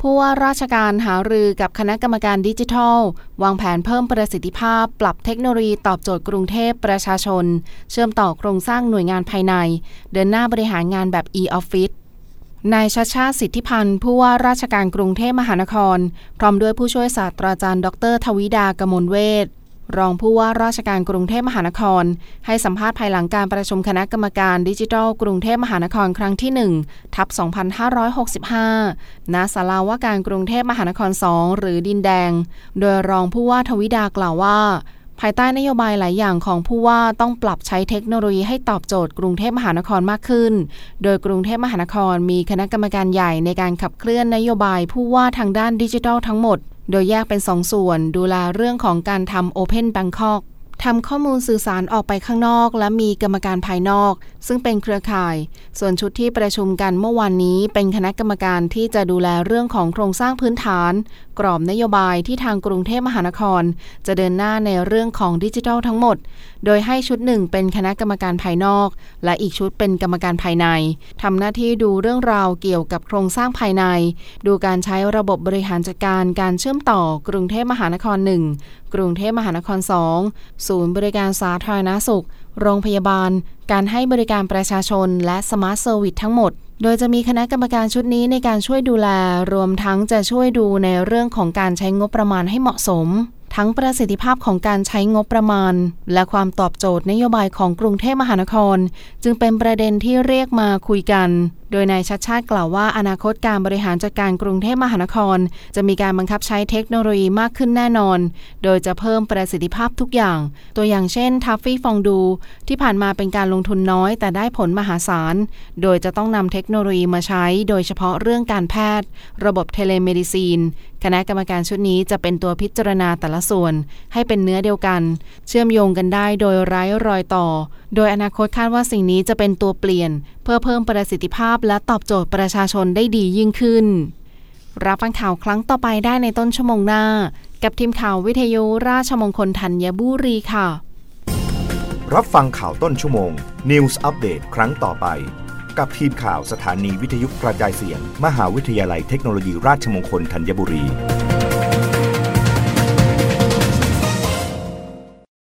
ผู้ว่าราชการหารือกับคณะกรรมการดิจิทัล วางแผนเพิ่มประสิทธิภาพ ปรับเทคโนโลยีตอบโจทย์กรุงเทพประชาชน เชื่อมต่อโครงสร้างหน่วยงานภายใน เดินหน้าบริหารงานแบบ e-office นายชาชาสิทธิพันธ์ผู้ว่าราชการกรุงเทพมหานคร พร้อมด้วยผู้ช่วยศาสตราจารย์ ดร ทวิดากมลเวท รองผู้ว่าราชการกรุงเทพมหานคร ให้สัมภาษณ์ภายหลังการประชุมคณะกรรมการดิจิทัล กรุงเทพมหานครครั้งที่ 1 ทับ 2565 ณ ศาลาว่าการกรุงเทพมหานคร 2 หรือดินแดง โดยรองผู้ว่าทวิดากล่าวว่า ภายใต้นโยบายหลายอย่างของผู้ว่าต้องปรับใช้เทคโนโลยีให้ตอบโจทย์กรุงเทพมหานครมากขึ้น โดยกรุงเทพมหานครมีคณะกรรมการใหญ่ในการขับเคลื่อนนโยบายผู้ว่าทางด้านดิจิทัลทั้งหมด โดยแยกเป็นสองส่วนดูแลเรื่องของการทำ Open Bangkok ทำข้อมูลสื่อสารออกไปข้างนอก และมีกรรมการภายนอก ซึ่งเป็นเครือข่าย ส่วนชุดที่ประชุมกันเมื่อวานนี้ เป็นคณะกรรมการที่จะดูแลเรื่องของโครงสร้างพื้นฐาน กรอบนโยบายที่ทางกรุงเทพมหานคร จะเดินหน้าในเรื่องของดิจิทัลทั้งหมด โดยให้ชุดหนึ่งเป็นคณะกรรมการภายนอก และอีกชุดเป็นกรรมการภายในทำหน้าที่ดูเรื่องราวเกี่ยวกับโครงสร้างภายใน ดูการใช้ระบบบริหารจัดการการเชื่อมต่อกรุงเทพมหานครหนึ่งกรุงเทพมหานคร 2ศูนย์บริการสาธารณสุข โรงพยาบาล การให้บริการประชาชน และ smart service ทั้งหมด โดยจะมีคณะกรรมการชุดนี้ในการช่วยดูแล รวมทั้งจะช่วยดูในเรื่องของการใช้งบประมาณให้เหมาะสม ทั้งประสิทธิภาพของการใช้งบประมาณ และความตอบโจทย์นโยบายของกรุงเทพมหานคร จึงเป็นประเด็นที่เรียกมาคุยกัน โดยนายชัดชาติกล่าวว่าอนาคตการบริหารจัดการกรุงเทพมหานคร จะมีการบังคับใช้เทคโนโลยีมากขึ้นแน่นอน โดยจะเพิ่มประสิทธิภาพทุกอย่าง ตัวอย่างเช่นทัฟฟี่ฟองดู ที่ผ่านมาเป็นการลงทุนน้อย แต่ได้ผลมหาศาล โดยจะต้องนำเทคโนโลยีมาใช้ โดยเฉพาะเรื่องการแพทย์ ระบบ telemedicine คณะกรรมการชุดนี้จะเป็นตัวพิจารณาแต่ละส่วน ให้เป็นเนื้อเดียวกัน เชื่อมโยงกันได้โดยไร้รอยต่อ โดยอนาคตคาดว่าสิ่งนี้จะเป็นตัวเปลี่ยน เพื่อเพิ่มประสิทธิภาพและตอบโจทย์ประชาชนได้ดียิ่งขึ้น รับฟังข่าวครั้งต่อไปได้ในต้นชั่วโมงหน้า กับทีมข่าววิทยุราชมงคลธัญบุรีค่ะ รับฟังข่าวต้นชั่วโมง News อัปเดตครั้งต่อไป กับทีมข่าวสถานีวิทยุกระจายเสียง มหาวิทยาลัยเทคโนโลยีราชมงคลธัญบุรี